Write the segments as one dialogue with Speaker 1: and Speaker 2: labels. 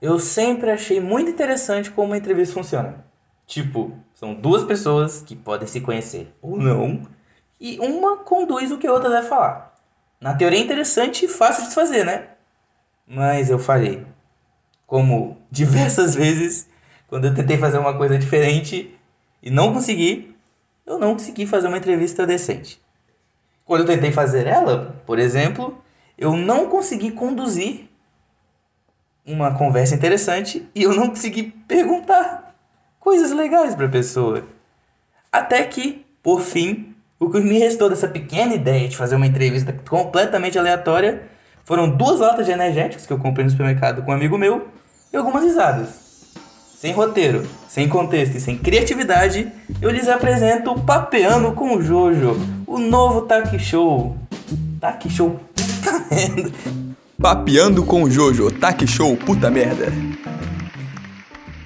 Speaker 1: Eu sempre achei muito interessante como uma entrevista funciona. Tipo, são duas pessoas que podem se conhecer ou não, e uma conduz o que a outra deve falar. Na teoria é interessante e fácil de fazer, né? Mas eu falhei. Como diversas vezes, quando eu tentei fazer uma coisa diferente e não consegui, eu não consegui fazer uma entrevista decente. Quando eu tentei fazer ela, por exemplo, eu não consegui conduzir uma conversa interessante e eu não consegui perguntar coisas legais para a pessoa. Até que, por fim, o que me restou dessa pequena ideia de fazer uma entrevista completamente aleatória foram duas latas de energéticos que eu comprei no supermercado com um amigo meu e algumas risadas. Sem roteiro, sem contexto e sem criatividade, eu lhes apresento Papeando com o Jojo, o novo Taki Show. Taki Show.
Speaker 2: Papeando com o Jojo, Taki Show, puta merda.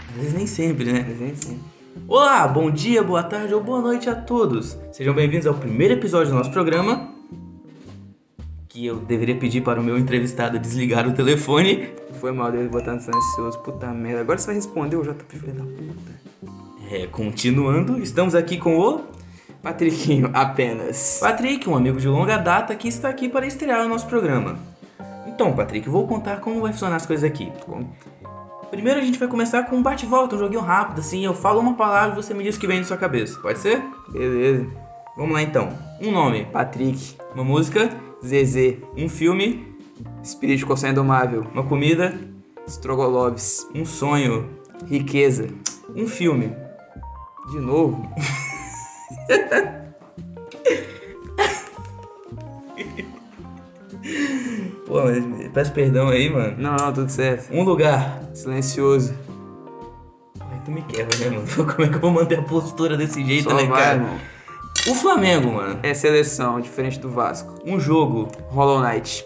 Speaker 1: Às vezes nem sempre, né? Às vezes nem sempre. Olá, bom dia, boa tarde ou boa noite a todos. Sejam bem-vindos ao primeiro episódio do nosso programa. Que eu deveria pedir para o meu entrevistado desligar o telefone.
Speaker 3: Foi mal dele botar no silencioso, puta merda. Agora você vai responder o JP, filho da puta.
Speaker 1: É, continuando, estamos aqui com o
Speaker 3: Patriquinho, apenas.
Speaker 1: Patrick, um amigo de longa data que está aqui para estrear o nosso programa. Então, Patrick, vou contar como vai funcionar as coisas aqui. Primeiro a gente vai começar com um bate-volta, um joguinho rápido, assim. Eu falo uma palavra e você me diz o que vem na sua cabeça. Pode ser?
Speaker 3: Beleza.
Speaker 1: Vamos lá então. Um nome,
Speaker 3: Patrick,
Speaker 1: uma música,
Speaker 3: Zezé,
Speaker 1: um filme,
Speaker 3: Espírito de Coção Indomável,
Speaker 1: uma comida,
Speaker 3: Strogolovs,
Speaker 1: um sonho,
Speaker 3: Riqueza.
Speaker 1: um filme.
Speaker 3: De novo?
Speaker 1: Pô, mas peço perdão aí, mano.
Speaker 3: Não, não, tudo certo.
Speaker 1: Um lugar.
Speaker 3: Silencioso.
Speaker 1: Ai, tu me quebra, né, mano? Como é que eu vou manter a postura desse jeito,
Speaker 3: Só
Speaker 1: né,
Speaker 3: vai,
Speaker 1: cara?
Speaker 3: irmão.
Speaker 1: O Flamengo, mano.
Speaker 3: É seleção, diferente do Vasco.
Speaker 1: Um jogo.
Speaker 3: Hollow Knight.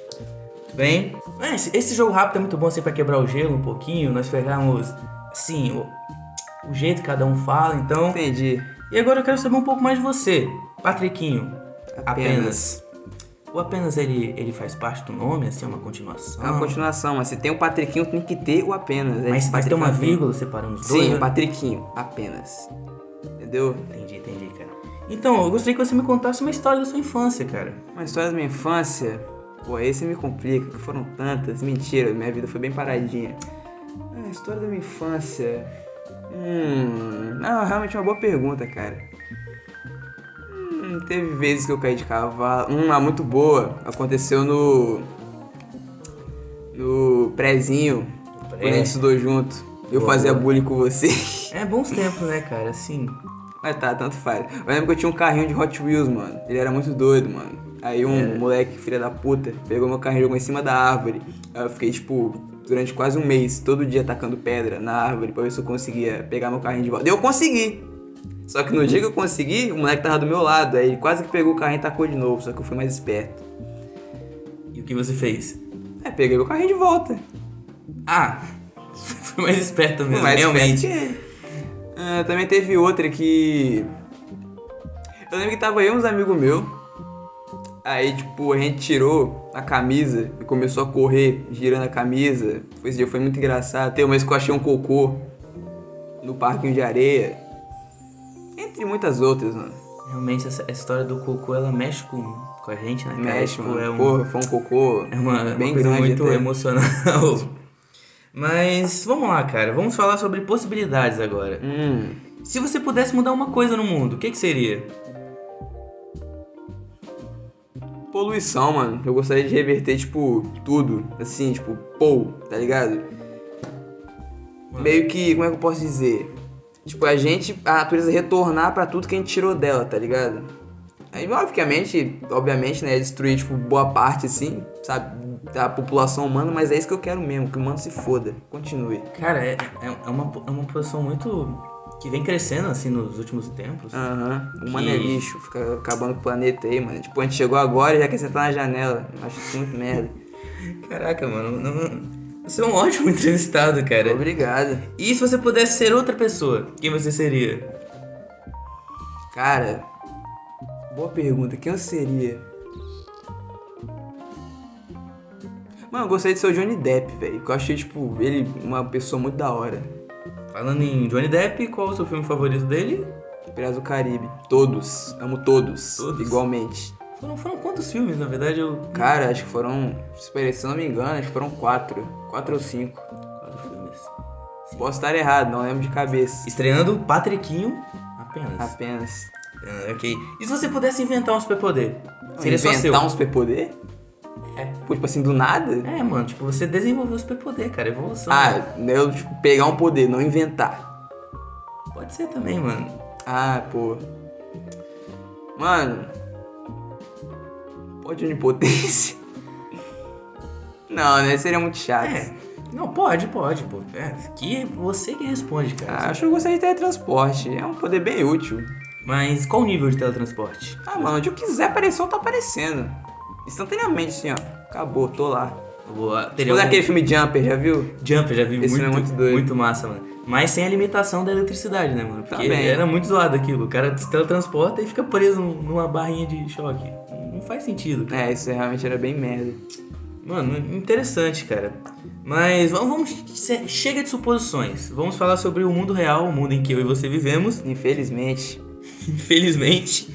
Speaker 1: Bem, é, esse, esse jogo rápido é muito bom assim pra quebrar o gelo um pouquinho, nós pegarmos, assim, o, o jeito que cada um fala, então...
Speaker 3: Entendi.
Speaker 1: E agora eu quero saber um pouco mais de você, Patriquinho.
Speaker 3: Apenas.
Speaker 1: O apenas ele, ele faz parte do nome, assim, é uma continuação?
Speaker 3: É uma continuação, mas se tem o Patriquinho, tem que ter o apenas. É
Speaker 1: Mas vai ter uma vírgula separando os dois?
Speaker 3: Sim,
Speaker 1: né?
Speaker 3: Patriquinho, apenas. Entendeu?
Speaker 1: Entendi, entendi, cara. Então, eu gostaria que você me contasse uma história da sua infância, cara.
Speaker 3: Uma história da minha infância. Pô, aí você me complica, que foram tantas. Mentira, minha vida foi bem paradinha. Ah, a história da minha infância. Hum. Não, realmente é uma boa pergunta, cara. Teve vezes que eu caí de cavalo. Uma muito boa. Aconteceu no. No prézinho.
Speaker 1: Pré.
Speaker 3: Quando a gente estudou junto. Eu
Speaker 1: Boa,
Speaker 3: fazia
Speaker 1: boa.
Speaker 3: bullying com você.
Speaker 1: É bons tempos, né, cara? Assim,
Speaker 3: Mas tá, tanto faz. Eu lembro que eu tinha um carrinho de Hot Wheels, mano. Ele era muito doido, mano. Aí um moleque, filha da puta, pegou meu carrinho e jogou em cima da árvore. Aí eu fiquei, tipo, durante quase um mês, todo dia tacando pedra na árvore pra ver se eu conseguia pegar meu carrinho de volta. E eu consegui! Só que no dia que eu consegui, o moleque tava do meu lado. Aí ele quase que pegou o carrinho e tacou de novo, só que eu fui mais esperto.
Speaker 1: e o que você fez?
Speaker 3: Aí peguei meu carrinho de volta.
Speaker 1: Ah, foi mais esperto mesmo,
Speaker 3: Mais
Speaker 1: realmente.
Speaker 3: esperto que- Ah, também teve outra que. Eu lembro que tava eu e uns amigos meus. Aí, tipo, a gente tirou a camisa e começou a correr, girando a camisa. Foi Esse dia foi muito engraçado. Tem uma vez que eu achei um cocô no parquinho de areia. Entre muitas outras, mano.
Speaker 1: Realmente, essa, essa história do cocô, ela mexe com, com a gente, né, cara?
Speaker 3: Mexe,
Speaker 1: Tipo,
Speaker 3: mano.
Speaker 1: É um,
Speaker 3: Porra, foi um cocô
Speaker 1: é uma,
Speaker 3: bem
Speaker 1: uma coisa muito
Speaker 3: até.
Speaker 1: emocional. Mas, vamos lá, cara. Vamos falar sobre possibilidades agora.
Speaker 3: Hum,
Speaker 1: Se você pudesse mudar uma coisa no mundo, o que que seria?
Speaker 3: poluição, mano. Eu gostaria de reverter, tipo, tudo. Assim, tipo, pou, tá ligado? Meio que, como é que eu posso dizer? Tipo, a gente, a natureza retornar pra tudo que a gente tirou dela, tá ligado? Aí, obviamente, obviamente, né, destruir, tipo, boa parte, assim, sabe, da população humana, mas é isso que eu quero mesmo, que o humano se foda. Continue.
Speaker 1: Cara, é, é, é uma, é uma posição muito... que vem crescendo, assim, nos últimos tempos.
Speaker 3: Aham, o humano é lixo, fica acabando com o planeta aí, mano. Tipo, a gente chegou agora e já quer sentar na janela. Acho isso muito merda.
Speaker 1: Caraca, mano, não- você é um ótimo entrevistado, cara.
Speaker 3: Obrigado.
Speaker 1: E se você pudesse ser outra pessoa, quem você seria?
Speaker 3: Cara, boa pergunta. Quem eu seria? Mano, eu gostei de ser o Johnny Depp, velho. Eu achei, tipo, ele uma pessoa muito da hora.
Speaker 1: Falando em Johnny Depp, qual o seu filme favorito dele?
Speaker 3: Piratas do Caribe. Todos. Amo todos.
Speaker 1: Todos?
Speaker 3: Igualmente.
Speaker 1: Foram, foram quantos filmes, na verdade? Eu...
Speaker 3: Cara, acho que foram. Se eu não me engano, acho que foram quatro. Quatro ou cinco.
Speaker 1: Quatro filmes.
Speaker 3: Posso estar errado, não lembro de cabeça.
Speaker 1: Estreando Patriquinho apenas.
Speaker 3: Apenas.
Speaker 1: Ah, ok. E se você pudesse inventar um superpoder? Seria só seu.
Speaker 3: Inventar um superpoder?
Speaker 1: É.
Speaker 3: Pô, tipo assim, do nada?
Speaker 1: É, mano, tipo, você desenvolveu o superpoder, cara, evolução.
Speaker 3: Ah, eu, tipo, pegar um poder, não inventar.
Speaker 1: Pode ser também, mano.
Speaker 3: Ah, pô. Mano. Pode onipotência? Não, né? Seria muito chato.
Speaker 1: É. Não, pode, pode, pô. É, que você que responde, cara.
Speaker 3: Ah, acho que eu gostaria de teletransporte. É um poder bem útil.
Speaker 1: Mas qual o nível de teletransporte?
Speaker 3: Ah, mano, onde eu quiser aparecer, eu tô aparecendo. Instantaneamente, assim, ó. Acabou, tô lá.
Speaker 1: Boa.
Speaker 3: Tipo
Speaker 1: Teria
Speaker 3: daquele filme Jumper, já viu?
Speaker 1: Jumper, já vi
Speaker 3: Esse
Speaker 1: muito,
Speaker 3: filme é muito doido.
Speaker 1: muito massa, mano. Mas sem a limitação da eletricidade, né, mano? Porque
Speaker 3: Também.
Speaker 1: era muito zoado aquilo. O cara se teletransporta e fica preso numa barrinha de choque. Não faz sentido.
Speaker 3: É, isso realmente era bem merda.
Speaker 1: Mano, interessante, cara. Mas vamos, vamos che- chega de suposições. Vamos falar sobre o mundo real, o mundo em que eu e você vivemos,
Speaker 3: Infelizmente.
Speaker 1: infelizmente.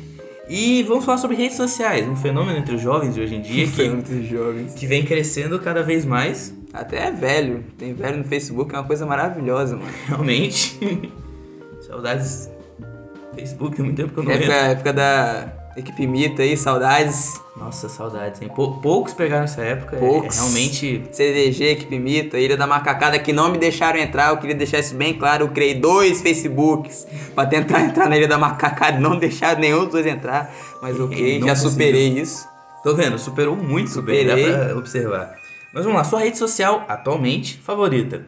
Speaker 1: E vamos falar sobre redes sociais, um fenômeno entre os jovens de hoje em dia
Speaker 3: Foi
Speaker 1: que,
Speaker 3: muitos jovens.
Speaker 1: que vem crescendo cada vez mais,
Speaker 3: Até é velho. Tem velho no Facebook, é uma coisa maravilhosa, mano.
Speaker 1: realmente. Saudades. Facebook, tem muito tempo que eu não
Speaker 3: Época,
Speaker 1: entro.
Speaker 3: época da equipe Mita aí, saudades.
Speaker 1: Nossa, saudades, hein? Pou- poucos pegaram essa época. é-
Speaker 3: Poucos.
Speaker 1: É, realmente.
Speaker 3: CDG, equipe Mita, Ilha da Macacada, que não me deixaram entrar. Eu queria deixar isso bem claro. Eu criei dois Facebooks pra tentar entrar na Ilha da Macacada. Não deixaram nenhum dos dois entrar. Mas ok, já
Speaker 1: conseguiu.
Speaker 3: superei isso.
Speaker 1: Tô vendo, superou muito bem, dá
Speaker 3: Superei.
Speaker 1: pra observar. Mas vamos lá, sua rede social atualmente favorita?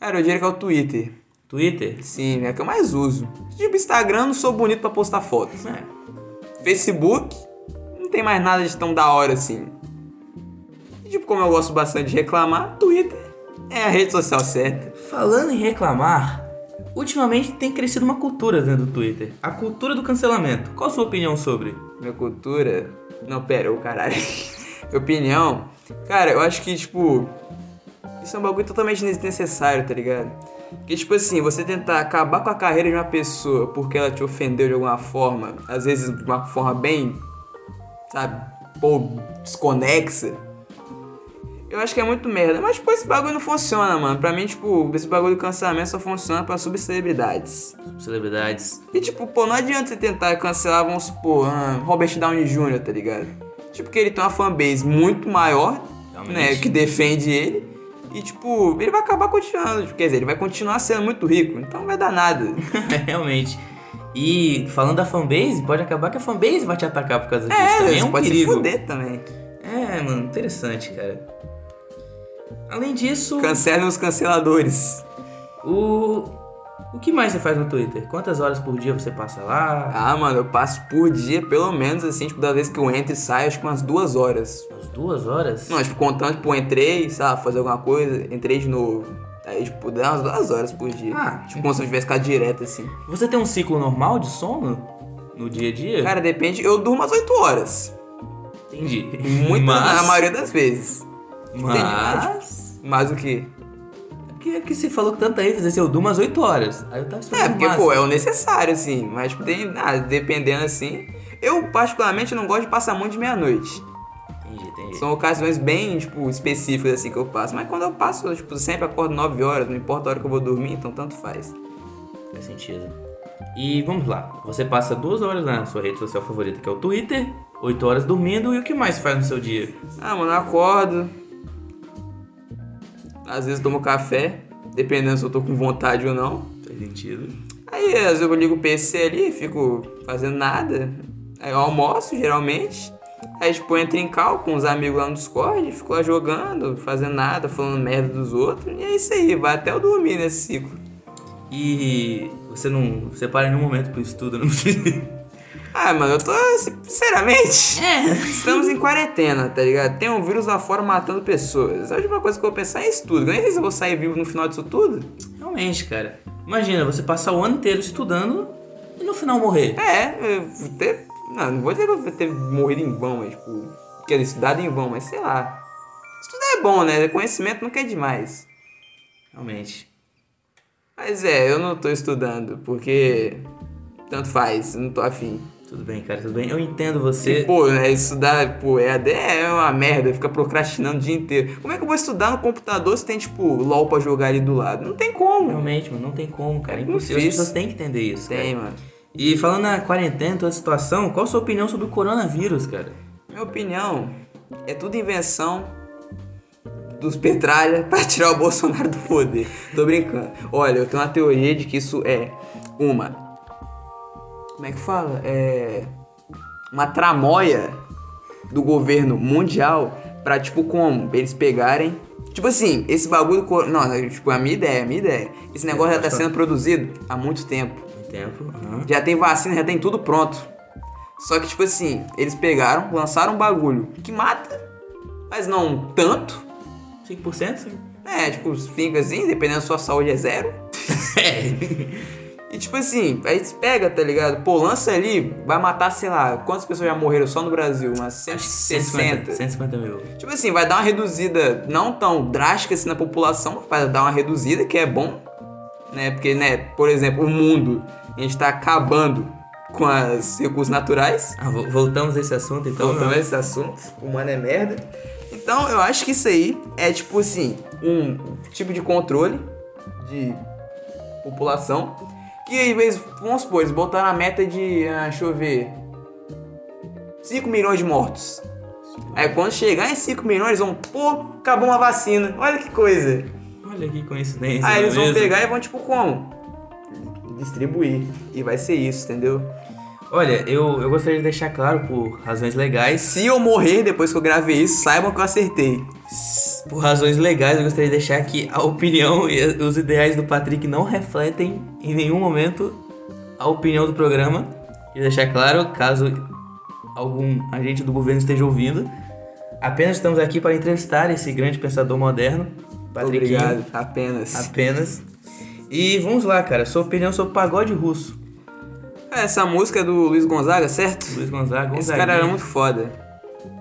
Speaker 3: Cara, eu diria que é o Twitter.
Speaker 1: Twitter?
Speaker 3: Sim, é a que eu mais uso. Tipo, Instagram, não sou bonito pra postar fotos.
Speaker 1: É.
Speaker 3: Facebook, não tem mais nada de tão da hora assim. E, tipo, como eu gosto bastante de reclamar, Twitter é a rede social certa.
Speaker 1: Falando em reclamar, ultimamente tem crescido uma cultura dentro do Twitter. A cultura do cancelamento. Qual a sua opinião sobre?
Speaker 3: Minha cultura. Não, pera, ô caralho. Minha opinião. Cara, eu acho que, tipo. Isso é um bagulho totalmente desnecessário, tá ligado? Porque, tipo assim, você tentar acabar com a carreira de uma pessoa porque ela te ofendeu de alguma forma, às vezes de uma forma bem. sabe? Pô, desconexa. Eu acho que é muito merda. Mas, tipo, esse bagulho não funciona, mano. Pra mim, tipo, esse bagulho do cancelamento só funciona pra subcelebridades.
Speaker 1: Celebridades.
Speaker 3: E tipo, pô, não adianta você tentar cancelar, vamos supor, ah, Robert Downey Jr., tá ligado? Tipo, que ele tem uma fanbase muito maior,
Speaker 1: Realmente.
Speaker 3: né, que defende ele. E tipo, ele vai acabar continuando, tipo, quer dizer, ele vai continuar sendo muito rico, então não vai dar nada.
Speaker 1: Realmente. E falando da fanbase, pode acabar que a fanbase vai te atacar por causa disso.
Speaker 3: É,
Speaker 1: Também é um
Speaker 3: pode
Speaker 1: perigo.
Speaker 3: se fuder também.
Speaker 1: É, mano, interessante, cara. Além disso,
Speaker 3: Cancelem os canceladores.
Speaker 1: o. O que mais você faz no Twitter? Quantas horas por dia você passa lá?
Speaker 3: Ah, mano, eu passo por dia, pelo menos assim, tipo, da vez que eu entro e saio, acho que umas duas horas.
Speaker 1: Umas duas horas?
Speaker 3: Não, tipo, contando, tipo, entrei, sabe, fazer alguma coisa, entrei de novo. Aí, tipo, dá umas duas horas por dia.
Speaker 1: Ah,
Speaker 3: tipo, como se eu tivesse ficado direto, assim.
Speaker 1: Você tem um ciclo normal de sono? No dia a dia?
Speaker 3: Cara, depende, eu durmo às 8 horas.
Speaker 1: Entendi.
Speaker 3: Muito,
Speaker 1: mas,
Speaker 3: na maioria das vezes.
Speaker 1: Mas.
Speaker 3: Mas o quê?
Speaker 1: Porque que você falou com tanta ênfase assim, eu durmo às 8 horas. Aí eu tava esperando
Speaker 3: É, porque, pô, é o necessário, assim. Mas, tipo, tem, ah, dependendo, assim. Eu, particularmente, não gosto de passar muito de meia-noite.
Speaker 1: Entendi, entendi.
Speaker 3: São ocasiões bem, tipo, específicas, assim, que eu passo. Mas quando eu passo, eu, tipo, sempre acordo 9 horas, não importa a hora que eu vou dormir, então tanto faz.
Speaker 1: Faz sentido. E vamos lá. Você passa duas horas na sua rede social favorita, que é o Twitter, 8 horas dormindo, e o que mais você faz no seu dia?
Speaker 3: Ah, mano, eu acordo. Às vezes tomo café, dependendo se eu tô com vontade ou não.
Speaker 1: Faz sentido.
Speaker 3: Aí, às vezes eu ligo o PC ali, fico fazendo nada. Aí eu almoço, geralmente. Aí, tipo, eu entro em cal com os amigos lá no Discord, fico lá jogando, fazendo nada, falando merda dos outros. E é isso aí, vai até eu dormir nesse ciclo.
Speaker 1: E você não separa nenhum momento pro estudo, não
Speaker 3: Ah, mano, eu tô, sinceramente...
Speaker 1: É.
Speaker 3: Estamos em quarentena, tá ligado? Tem um vírus lá fora matando pessoas. A última coisa que eu vou pensar é estudo. Eu nem sei se eu vou sair vivo no final disso tudo.
Speaker 1: Realmente, cara. Imagina, você passar o ano inteiro estudando e no final morrer.
Speaker 3: É, eu vou ter. Não, não vou dizer que eu vou ter morrido em vão, mas tipo. Quer dizer, estudado em vão, mas sei lá. Estudar é bom, né? Conhecimento nunca é demais.
Speaker 1: Realmente.
Speaker 3: Mas é, eu não tô estudando, porque tanto faz, não tô afim.
Speaker 1: Tudo bem, cara, tudo bem. Eu entendo
Speaker 3: E,
Speaker 1: você.
Speaker 3: pô, né, estudar, pô, EAD é uma merda, fica procrastinando o dia inteiro. Como é que eu vou estudar no computador se tem, tipo, LOL pra jogar ali do lado? Não tem como.
Speaker 1: Realmente, mano, não tem como, cara. É impossível. As pessoas têm que entender isso. cara.
Speaker 3: Tem, mano.
Speaker 1: E falando na quarentena, toda a situação, qual a sua opinião sobre o coronavírus, cara?
Speaker 3: Minha opinião é tudo invenção dos petralha pra tirar o Bolsonaro do poder. Tô brincando. Olha, eu tenho uma teoria de que isso é uma. Como é que fala? É. Uma tramóia do governo mundial pra, tipo, como? Eles pegarem. Tipo assim, esse bagulho. Não, tipo, a minha ideia, a minha ideia. Esse negócio já tá sendo produzido há muito tempo.
Speaker 1: Em tempo. aham.
Speaker 3: Já tem vacina, já tem tudo pronto. Só que, tipo assim, eles pegaram, lançaram um bagulho que mata, mas não tanto.
Speaker 1: 5%? sim.
Speaker 3: É, tipo, fica assim, dependendo da sua saúde é zero.
Speaker 1: É.
Speaker 3: E tipo assim, aí pega, tá ligado? Pô, lança ali, vai matar, sei lá, quantas pessoas já morreram só no Brasil? Umas 160.
Speaker 1: 150 mil.
Speaker 3: Tipo assim, vai dar uma reduzida não tão drástica assim na população, vai dar uma reduzida, que é bom, né? Porque, né, por exemplo, o mundo, a gente tá acabando com os recursos naturais.
Speaker 1: Ah, vo- voltamos a esse assunto, então.
Speaker 3: Voltando a esse assunto, o humano é merda. Então, eu acho que isso aí é tipo assim, um tipo de controle de população. Que vezes, vamos supor, eles botaram a meta de, ah, deixa eu ver, 5 milhões de mortos. Aí quando chegar em 5 milhões, eles vão, pô, acabou uma vacina. Olha que coisa.
Speaker 1: Olha que coincidência.
Speaker 3: Aí
Speaker 1: não é
Speaker 3: eles vão
Speaker 1: mesmo?
Speaker 3: pegar e vão, tipo, como? Distribuir. E vai ser isso, entendeu?
Speaker 1: Olha, eu, eu gostaria de deixar claro, por razões legais,
Speaker 3: Se eu morrer depois que eu gravei isso, saibam que eu acertei.
Speaker 1: por razões legais, eu gostaria de deixar que a opinião e os ideais do Patrick não refletem em nenhum momento a opinião do programa. E deixar claro, caso algum agente do governo esteja ouvindo, apenas estamos aqui para entrevistar esse grande pensador moderno, Patrick.
Speaker 3: Obrigado, apenas.
Speaker 1: Apenas. E vamos lá, cara, sua opinião sobre pagode russo.
Speaker 3: Essa música é do Luiz Gonzaga, certo?
Speaker 1: Luiz Gonzaga,
Speaker 3: Esse cara era muito foda.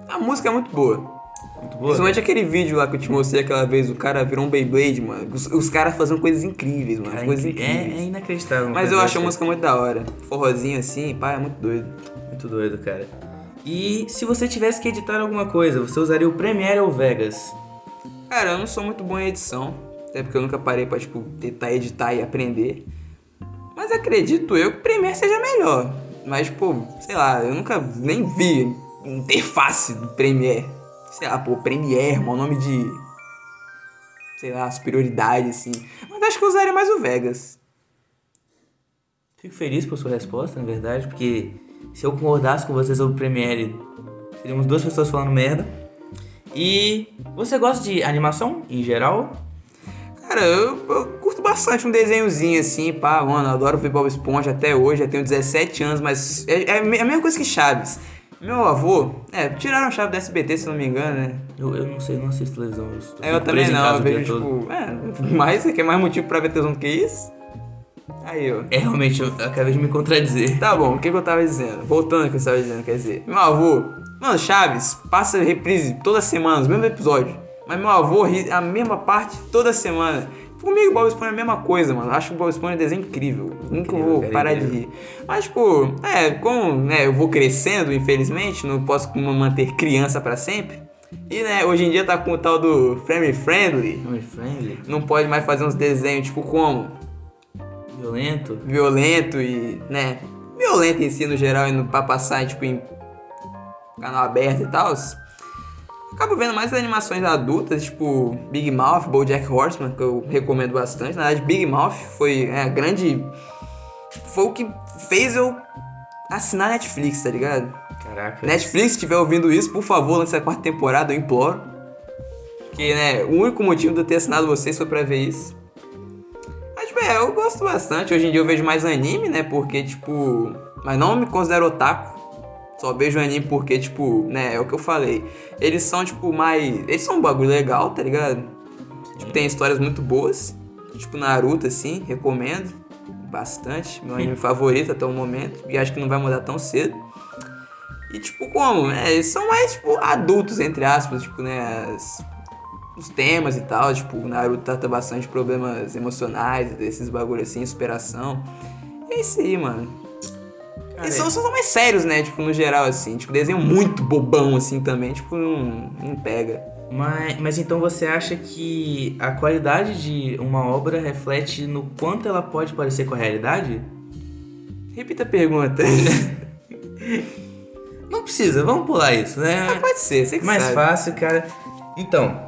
Speaker 3: A música é muito boa.
Speaker 1: Muito boa.
Speaker 3: Principalmente aquele vídeo lá que eu te mostrei aquela vez, o cara virou um Beyblade, mano. Os, os caras fazendo coisas incríveis, mano.
Speaker 1: Cara,
Speaker 3: coisas
Speaker 1: é,
Speaker 3: incríveis.
Speaker 1: é inacreditável. uma
Speaker 3: Mas eu acho a música muito da hora. Forrozinho assim, pá, é muito doido.
Speaker 1: Muito doido, cara. E se você tivesse que editar alguma coisa, você usaria o Premiere ou o Vegas?
Speaker 3: Cara, eu não sou muito bom em edição. Até porque eu nunca parei pra, tipo, tentar editar e aprender. Mas acredito eu que Premiere seja melhor. Mas, pô, sei lá, eu nunca nem vi interface do Premiere. Sei lá, pô, Premiere, mau nome de. Sei lá, superioridade, assim. Mas acho que eu usaria mais o Vegas.
Speaker 1: Fico feliz por sua resposta, na verdade, porque se eu concordasse com você sobre o Premiere, seríamos duas pessoas falando merda. E você gosta de animação em geral?
Speaker 3: Cara, eu, eu curto bastante um desenhozinho assim, pá, mano, eu adoro ver Bob Esponja até hoje, já tenho 17 anos, mas é, é a mesma coisa que Chaves. Meu avô, é, tiraram a chave do SBT, se não me engano, né?
Speaker 1: Eu, eu não sei, não assisto televisão. Eu,
Speaker 3: É, eu também não, eu vejo, tipo, é, mas você quer mais motivo pra ver televisão do que isso? Aí, ó.
Speaker 1: É, realmente, eu acabei de me contradizer.
Speaker 3: Tá bom, o que, que eu tava dizendo? Voltando ao que eu estava dizendo, quer dizer, meu avô, mano, Chaves passa reprise toda semana, os mesmos episódios. Mas meu avô ri a mesma parte toda semana. Comigo, o Bob Esponja é a mesma coisa, mano. Acho que o Bob Esponja é um desenho incrível. Nunca
Speaker 1: Incrível,
Speaker 3: vou
Speaker 1: cara,
Speaker 3: parar
Speaker 1: incrível.
Speaker 3: de rir. Mas, tipo, é, como né, eu vou crescendo, infelizmente, não posso manter criança pra sempre. E, né, hoje em dia tá com o tal do Family Friendly.
Speaker 1: Family friendly,
Speaker 3: Não pode mais fazer uns desenhos, tipo, como?
Speaker 1: violento.
Speaker 3: violento e, né, violento em si no geral e no, pra passar, tipo, em canal aberto e tal. Acabo vendo mais animações adultas, tipo Big Mouth, BoJack Horseman, que eu recomendo bastante. Na verdade, Big Mouth foi é, a grande... Foi o que fez eu assinar Netflix, tá ligado?
Speaker 1: Caraca.
Speaker 3: Netflix, se estiver ouvindo isso, por favor, lance a quarta temporada, eu imploro. Porque, né, o único motivo de eu ter assinado vocês foi pra ver isso. Mas, tipo, é, eu gosto bastante. Hoje em dia eu vejo mais anime, né, porque, tipo... Mas não me considero otaku. Só vejo anime porque, tipo, né, é o que eu falei. Eles são, tipo, mais... Eles são um bagulho legal, tá ligado? Tipo, tem histórias muito boas. Tipo, Naruto, assim, recomendo. Bastante. Meu anime favorito até o momento. E acho que não vai mudar tão cedo. E tipo, como? É, eles são mais, tipo, adultos, entre aspas, tipo, né? As os temas e tal. Tipo, o Naruto trata bastante problemas emocionais, desses bagulho assim, superação. É isso aí, mano.
Speaker 1: Cara,
Speaker 3: Eles são, são mais sérios, né? Tipo, no geral, assim. Tipo, desenho muito bobão, assim, também. Tipo, não, não pega.
Speaker 1: Mas, mas então você acha que a qualidade de uma obra reflete no quanto ela pode parecer com a realidade?
Speaker 3: Repita a pergunta.
Speaker 1: Não precisa, vamos pular isso, né?
Speaker 3: Pode ser, você que
Speaker 1: Mais
Speaker 3: sabe.
Speaker 1: fácil, cara. Então,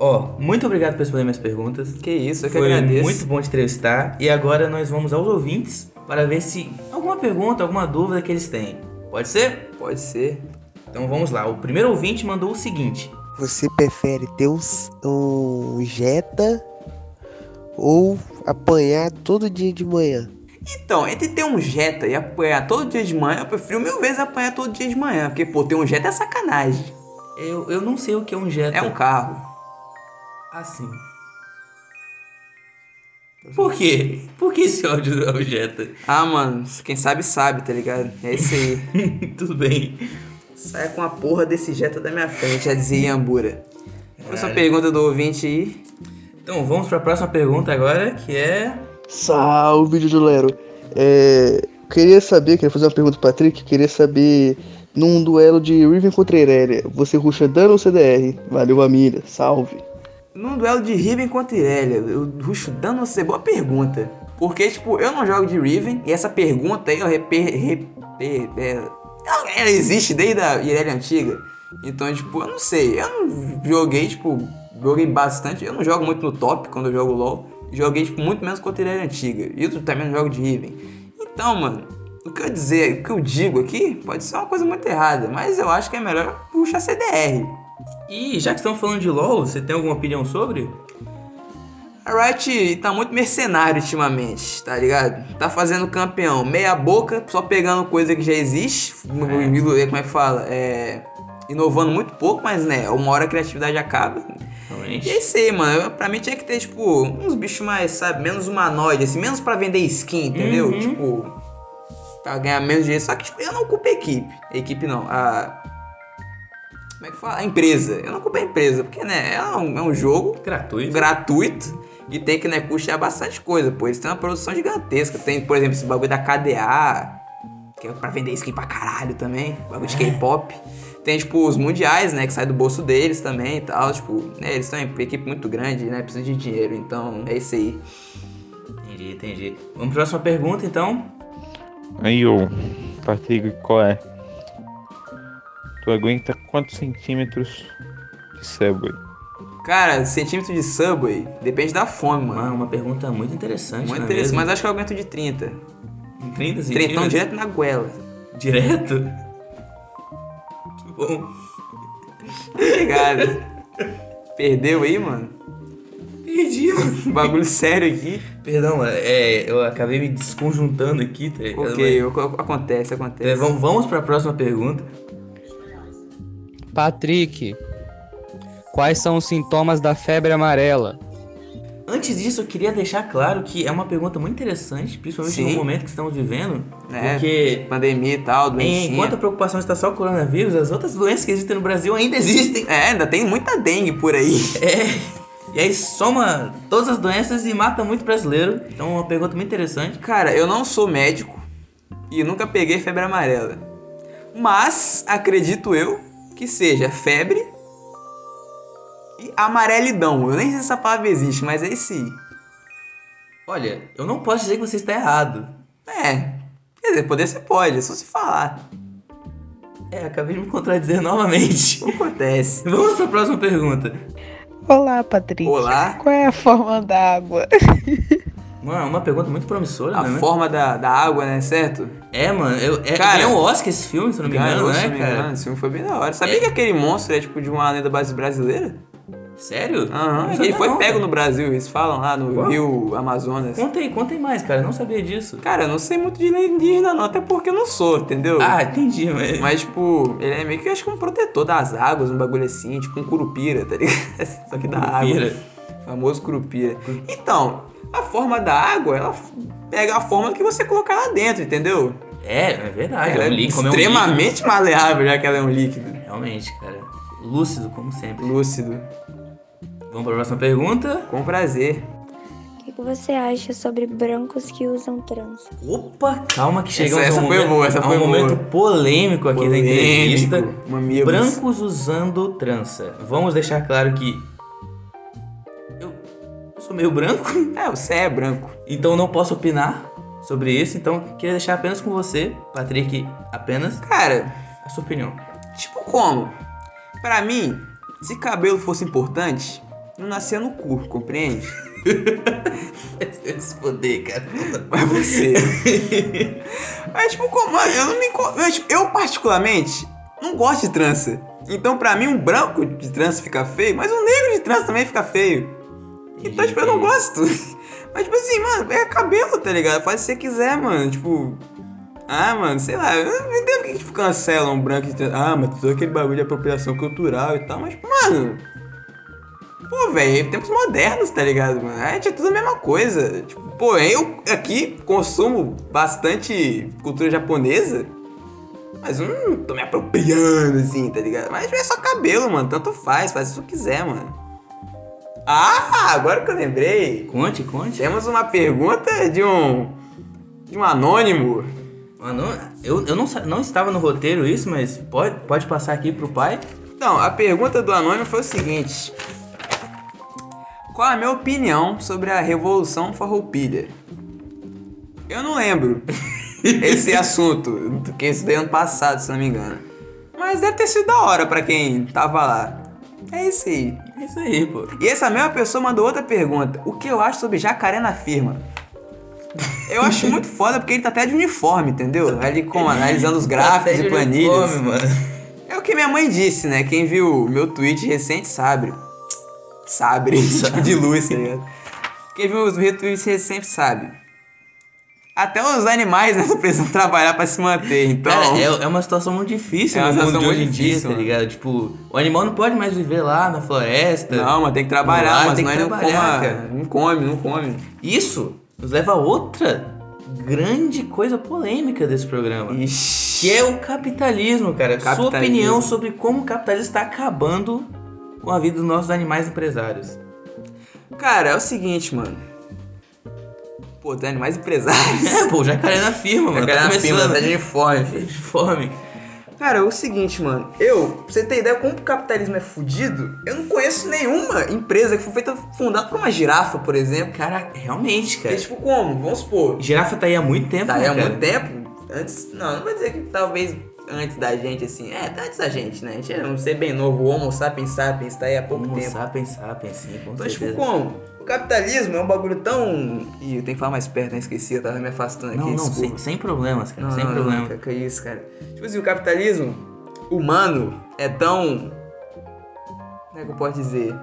Speaker 1: ó, muito obrigado por responder minhas perguntas.
Speaker 3: Que isso, eu que
Speaker 1: Foi
Speaker 3: agradeço.
Speaker 1: muito bom te entrevistar. E agora nós vamos aos ouvintes para ver se alguma pergunta, alguma dúvida que eles têm. Pode ser?
Speaker 3: Pode ser.
Speaker 1: Então vamos lá. O primeiro ouvinte mandou o seguinte:
Speaker 4: Você prefere ter um, um Jetta ou apanhar todo dia de manhã?
Speaker 3: Então, entre ter um Jetta e apanhar todo dia de manhã, eu prefiro mil vezes apanhar todo dia de manhã. Porque, pô, ter um Jetta é sacanagem.
Speaker 1: eu, eu não sei o que é um Jetta.
Speaker 3: É um carro.
Speaker 1: Assim. Por quê? Por que esse ódio ao Jetta?
Speaker 3: Ah, mano, quem sabe sabe, tá ligado? É isso aí.
Speaker 1: Tudo bem.
Speaker 3: Saia com a porra desse Jetta da minha frente, já dizia Iambura. Próxima pergunta do ouvinte aí.
Speaker 1: Então vamos para a próxima pergunta agora, que é.
Speaker 4: Salve, Jojo Lero. É, queria saber, queria fazer uma pergunta pro Patrick, queria saber, num duelo de Riven contra Irelia, você ruxa dano ou CDR? Valeu, família, salve.
Speaker 3: Num duelo de Riven contra Irelia, eu ruxo dano ou você? Boa pergunta. Porque, tipo, eu não jogo de Riven, e essa pergunta aí, reper... reper é, ela, existe desde a Irelia antiga. Então, tipo, eu não sei. Eu não joguei, tipo, joguei bastante. Eu não jogo muito no top quando eu jogo LoL. Joguei, tipo, muito menos contra Irelia antiga. E eu também não jogo de Riven. Então, mano, o que eu dizer, o que eu digo aqui, pode ser uma coisa muito errada. Mas eu acho que é melhor puxar CDR.
Speaker 1: E já que estamos falando de LoL, você tem alguma opinião sobre?
Speaker 3: A Riot tá muito mercenário ultimamente, tá ligado? Tá fazendo campeão meia boca, só pegando coisa que já existe. Como é que fala? É. Inovando muito pouco, mas né, uma hora a criatividade acaba. E
Speaker 1: Realmente.
Speaker 3: é isso aí, mano. Pra mim tinha que ter, tipo, uns bichos mais, sabe, menos humanoide, assim, menos pra vender skin, entendeu?
Speaker 1: Uhum.
Speaker 3: Tipo, pra ganhar menos dinheiro. Só que, tipo, eu não culpo a equipe. A equipe não, a. Como é que fala? A empresa. Eu não culpo a empresa, porque, né, é um, é um jogo
Speaker 1: Gratuito.
Speaker 3: gratuito e tem que né, custear bastante coisa, pô. Eles têm uma produção gigantesca. Tem, por exemplo, esse bagulho da KDA, que é pra vender skin pra caralho também, bagulho de K-pop. Tem, tipo, os mundiais, né, que sai do bolso deles também e tal. Tipo, né, eles são uma equipe muito grande, né, precisa de dinheiro. Então, é isso aí.
Speaker 1: Entendi, entendi. Vamos pra próxima pergunta, então.
Speaker 5: Aí, ô, Patrick, qual é? Tu aguenta quantos centímetros de Subway?
Speaker 3: Cara, centímetro de Subway depende da fome,
Speaker 1: Uma,
Speaker 3: mano.
Speaker 1: uma pergunta muito interessante,
Speaker 3: Muito
Speaker 1: é
Speaker 3: interessante, mas
Speaker 1: mesmo?
Speaker 3: acho que eu aguento de 30.
Speaker 1: 30
Speaker 3: Trentão
Speaker 1: centímetros?
Speaker 3: direto na goela.
Speaker 1: Direto? Que bom.
Speaker 3: Obrigado. Perdeu aí, mano?
Speaker 1: Perdi, mano.
Speaker 3: Bagulho sério aqui.
Speaker 1: Perdão, é, eu acabei me desconjuntando aqui, tá ligado?
Speaker 3: Ok,
Speaker 1: Mas-
Speaker 3: acontece,
Speaker 1: É,
Speaker 3: acontece.
Speaker 1: vamos, vamos pra próxima pergunta.
Speaker 6: Patrick, quais são os sintomas da febre amarela?
Speaker 1: Antes disso, eu queria deixar claro que é uma pergunta muito interessante, principalmente
Speaker 3: Sim.
Speaker 1: no momento que estamos vivendo,
Speaker 3: É,
Speaker 1: porque
Speaker 3: Pandemia e tal, doencinha.
Speaker 1: enquanto a preocupação está só o coronavírus, as outras doenças que existem no Brasil ainda existem.
Speaker 3: É, ainda tem muita dengue por aí.
Speaker 1: É. E aí soma todas as doenças e mata muito brasileiro. Então é uma pergunta muito interessante.
Speaker 3: Cara, eu não sou médico e nunca peguei febre amarela. Mas acredito eu que seja febre e amarelidão. Eu nem sei se essa palavra existe, mas é esse.
Speaker 1: Olha, eu não posso dizer que você está errado.
Speaker 3: É. Quer dizer, poder você pode, é só se falar.
Speaker 1: É, acabei de me contradizer novamente.
Speaker 3: Não acontece.
Speaker 1: Vamos para a próxima pergunta.
Speaker 7: Olá, Patrícia.
Speaker 3: Olá.
Speaker 7: Qual é a forma da água?
Speaker 1: Mano, uma pergunta muito promissora,
Speaker 3: A
Speaker 1: né?
Speaker 3: forma da, da água, né? Certo?
Speaker 1: É, mano, eu, é,
Speaker 3: Cara,
Speaker 1: ganhou um Oscar esse filme, se eu não me engano, né,
Speaker 3: me
Speaker 1: cara?
Speaker 3: engano. Esse filme foi bem da hora. Sabia
Speaker 1: É.
Speaker 3: que aquele monstro é tipo de uma lenda base brasileira?
Speaker 1: Sério?
Speaker 3: Aham.
Speaker 1: Não
Speaker 3: Ele foi
Speaker 1: não,
Speaker 3: pego
Speaker 1: cara.
Speaker 3: no Brasil, eles falam lá no? Rio Amazonas.
Speaker 1: Conta aí, conta aí mais, cara. Eu não sabia disso.
Speaker 3: Cara, eu não sei muito de indígena não, até porque eu não sou, entendeu?
Speaker 1: Ah, entendi, mas.
Speaker 3: Mas, tipo, ele é meio que acho que um protetor das águas, um bagulho assim, tipo um curupira, tá ligado? Só que da
Speaker 1: Curupira.
Speaker 3: água. Famoso curupira. Então, a forma da água, ela pega a forma que você colocar lá dentro, entendeu?
Speaker 1: É, é verdade.
Speaker 3: ela
Speaker 1: é
Speaker 3: é
Speaker 1: um líquido, como é um líquido.
Speaker 3: extremamente maleável, já que ela é um líquido.
Speaker 1: Realmente, cara. Lúcido, como sempre.
Speaker 3: Lúcido.
Speaker 1: Vamos para a próxima pergunta.
Speaker 3: Com prazer.
Speaker 8: O que, que você acha sobre brancos que usam trança?
Speaker 1: Opa, calma que chegamos
Speaker 3: Essa- essa
Speaker 1: a um
Speaker 3: foi
Speaker 1: momento,
Speaker 3: boa, essa
Speaker 1: a um
Speaker 3: foi boa.
Speaker 1: momento polêmico aqui da entrevista.
Speaker 3: Polêmico, mamilos.
Speaker 1: Brancos usando trança. Vamos deixar claro que sou meio branco,
Speaker 3: É, você é branco.
Speaker 1: então não posso opinar sobre isso. Então queria deixar apenas com você, Patrick, apenas
Speaker 3: Cara,
Speaker 1: a sua opinião.
Speaker 3: tipo como? Pra mim, se cabelo fosse importante, não nascia no cu, compreende?
Speaker 1: Se foder, cara.
Speaker 3: Mas você. Mas, tipo, como? Eu não me. Eu, tipo, eu, particularmente, não gosto de trança. Então, pra mim, um branco de trança fica feio, mas um negro de trança também fica feio. Então, tipo, eu não gosto. Mas, tipo assim, mano, é cabelo, tá ligado? Faz o que você quiser, mano. Tipo. Ah, mano, sei lá, eu não entendo porque, tipo, cancelam um branco trança. Ah, mas todo aquele bagulho de apropriação cultural e tal, mas, tipo, mano. Pô, velho, tempos modernos, tá ligado, mano? É, é tudo a mesma coisa. Tipo, pô, eu aqui consumo bastante cultura japonesa, mas não tô me apropriando, assim, tá ligado? Mas é só cabelo, mano, tanto faz, faz o que tu quiser, mano. Ah, agora que eu lembrei,
Speaker 1: Conte, conte.
Speaker 3: temos uma pergunta de um... de um anônimo.
Speaker 1: Mano, eu, eu não, não estava no roteiro isso, mas pode, pode passar aqui pro pai.
Speaker 3: Então, a pergunta do anônimo foi o seguinte... Qual a minha opinião sobre a Revolução Farroupilha? Eu não lembro esse assunto, porque isso daí ano passado, se não me engano. Mas deve ter sido da hora pra quem tava lá. É isso aí.
Speaker 1: É isso aí, pô.
Speaker 3: E essa mesma pessoa mandou outra pergunta. O que eu acho sobre jacaré na firma? Eu acho muito foda porque ele tá até de uniforme, entendeu? Ali com, analisando os gráficos
Speaker 1: Até
Speaker 3: e planilhas.
Speaker 1: uniforme, mano.
Speaker 3: É o que minha mãe disse, né? Quem viu meu tweet recente sabe. Sabe, de luz, tá ligado? Quem viu os meus tweets recentes sabe. Até os animais, né, precisam trabalhar pra se manter, então...
Speaker 1: Cara, é, é uma situação muito difícil
Speaker 3: É
Speaker 1: no mundo de hoje em dia, tá
Speaker 3: mano.
Speaker 1: ligado? Tipo, o animal não pode mais viver lá na floresta.
Speaker 3: Não, mas tem que trabalhar,
Speaker 1: Lá,
Speaker 3: mas
Speaker 1: tem que
Speaker 3: nós não,
Speaker 1: trabalhar,
Speaker 3: coma-
Speaker 1: cara.
Speaker 3: não come, não come.
Speaker 1: Isso nos leva a outra grande coisa polêmica desse programa.
Speaker 3: Ixi.
Speaker 1: Que é o capitalismo, cara. Sua
Speaker 3: Capitalismo.
Speaker 1: opinião sobre como o capitalismo está acabando com a vida dos nossos animais empresários.
Speaker 3: Cara, é o seguinte, mano. Pô, tem animais empresários.
Speaker 1: É, pô, jacaré na firma, mano.
Speaker 3: Jacaré
Speaker 1: tá
Speaker 3: na firma, tá de uniforme, filho.
Speaker 1: Fome.
Speaker 3: Cara, é o seguinte, mano. Eu, pra você ter ideia como o capitalismo é fudido, eu não conheço nenhuma empresa que foi feita fundada por uma girafa, por exemplo.
Speaker 1: Cara, realmente, cara.
Speaker 3: é tipo como? Vamos supor.
Speaker 1: Girafa tá aí há muito tempo,
Speaker 3: Tá aí
Speaker 1: né,
Speaker 3: há
Speaker 1: cara?
Speaker 3: muito tempo. Antes. Não, não vou dizer que talvez antes da gente, assim. É, tá antes da gente, né? A gente é um ser bem novo. O Homo sapiens sapiens tá aí há pouco
Speaker 1: Homo
Speaker 3: tempo.
Speaker 1: sapiens sapiens, sim, com
Speaker 3: Então, tipo,
Speaker 1: certeza.
Speaker 3: como? O capitalismo é um bagulho tão. Ih, eu tenho que falar mais perto, né? Esqueci, eu tava me afastando aqui.
Speaker 1: Não, não,
Speaker 3: desculpa.
Speaker 1: sem, sem problemas, cara,
Speaker 3: Não,
Speaker 1: sem
Speaker 3: não,
Speaker 1: problema.
Speaker 3: Não, que, é isso, cara. Tipo assim, o capitalismo humano é tão. Como é que eu posso dizer?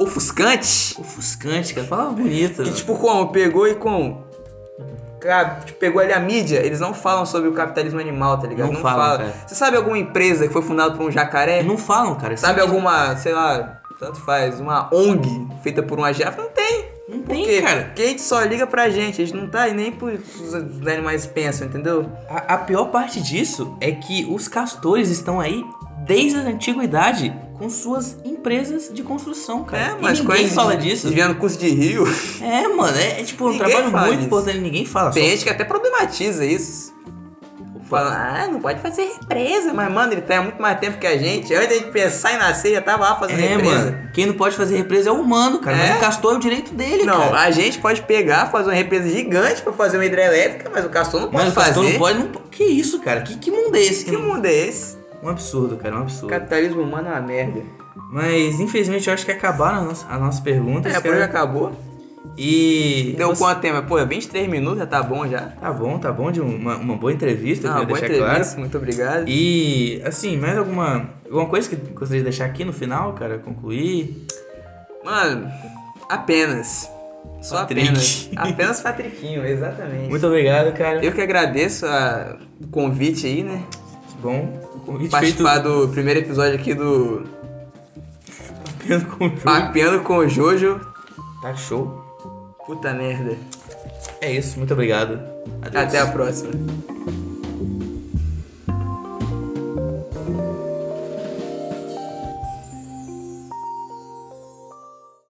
Speaker 3: Ofuscante.
Speaker 1: Ofuscante, cara, fala bonito.
Speaker 3: Que tipo, como? Pegou e com. Cara, tipo, pegou ali a mídia, eles não falam sobre o capitalismo animal, tá ligado?
Speaker 1: Não falam,
Speaker 3: fala.
Speaker 1: cara.
Speaker 3: Você sabe alguma empresa que foi fundada por um jacaré?
Speaker 1: Não falam, cara.
Speaker 3: Sabe
Speaker 1: Sempre-
Speaker 3: alguma, sei lá, tanto faz, uma ONG feita por uma girafa? Não tem.
Speaker 1: Não tem, cara.
Speaker 3: Porque a gente só liga pra gente, a gente não tá aí nem por os animais pensam, entendeu?
Speaker 1: A, a pior parte disso é que os castores estão aí desde a antiguidade com suas empresas de construção, cara. e ninguém fala
Speaker 3: de-
Speaker 1: disso.
Speaker 3: Desviando custo de rio.
Speaker 1: É, mano, é, é tipo um
Speaker 3: Ninguém
Speaker 1: trabalho muito
Speaker 3: disso.
Speaker 1: importante, ninguém fala.
Speaker 3: Tem gente que até problematiza isso. Fala, ah, não pode fazer represa. Mas, mano, ele tem há muito mais tempo que a gente. Antes de pensar em nascer, já tava lá fazendo
Speaker 1: É,
Speaker 3: represa.
Speaker 1: mano. Quem não pode fazer represa é o humano, cara.
Speaker 3: É?
Speaker 1: Mas o castor é o direito dele,
Speaker 3: Não,
Speaker 1: cara.
Speaker 3: a gente pode pegar, fazer uma represa gigante pra fazer uma hidrelétrica, mas o castor não pode
Speaker 1: Mas o
Speaker 3: fazer.
Speaker 1: castor não pode, não pode. Que isso, cara? Que, que mundo é esse?
Speaker 3: Que mundo é esse?
Speaker 1: Um absurdo, cara, um
Speaker 3: O
Speaker 1: absurdo.
Speaker 3: capitalismo humano é uma merda.
Speaker 1: Mas, infelizmente, eu acho que acabaram as nossas, as nossas perguntas,
Speaker 3: É, hoje
Speaker 1: cara.
Speaker 3: acabou.
Speaker 1: E...
Speaker 3: Deu
Speaker 1: você-
Speaker 3: quanto tempo? Pô, 23 minutos já tá bom já.
Speaker 1: Tá bom, tá bom de uma, uma boa entrevista,
Speaker 3: Ah,
Speaker 1: queria
Speaker 3: boa entrevista,
Speaker 1: claro.
Speaker 3: muito obrigado.
Speaker 1: E, assim, mais alguma, alguma coisa que gostaria de deixar aqui no final, cara? Concluir?
Speaker 3: Mano, apenas. Só
Speaker 1: Patrick.
Speaker 3: apenas. Apenas Patriquinho, exatamente.
Speaker 1: Muito obrigado, cara.
Speaker 3: Eu que agradeço a- o convite aí, né?
Speaker 1: Que bom. O convite feito
Speaker 3: Participar do primeiro episódio aqui do
Speaker 1: apenas com o jogo.
Speaker 3: Papeando com o Jojo.
Speaker 1: Tá show.
Speaker 3: Puta merda.
Speaker 1: É isso, muito obrigado. Adeus.
Speaker 3: Até a próxima.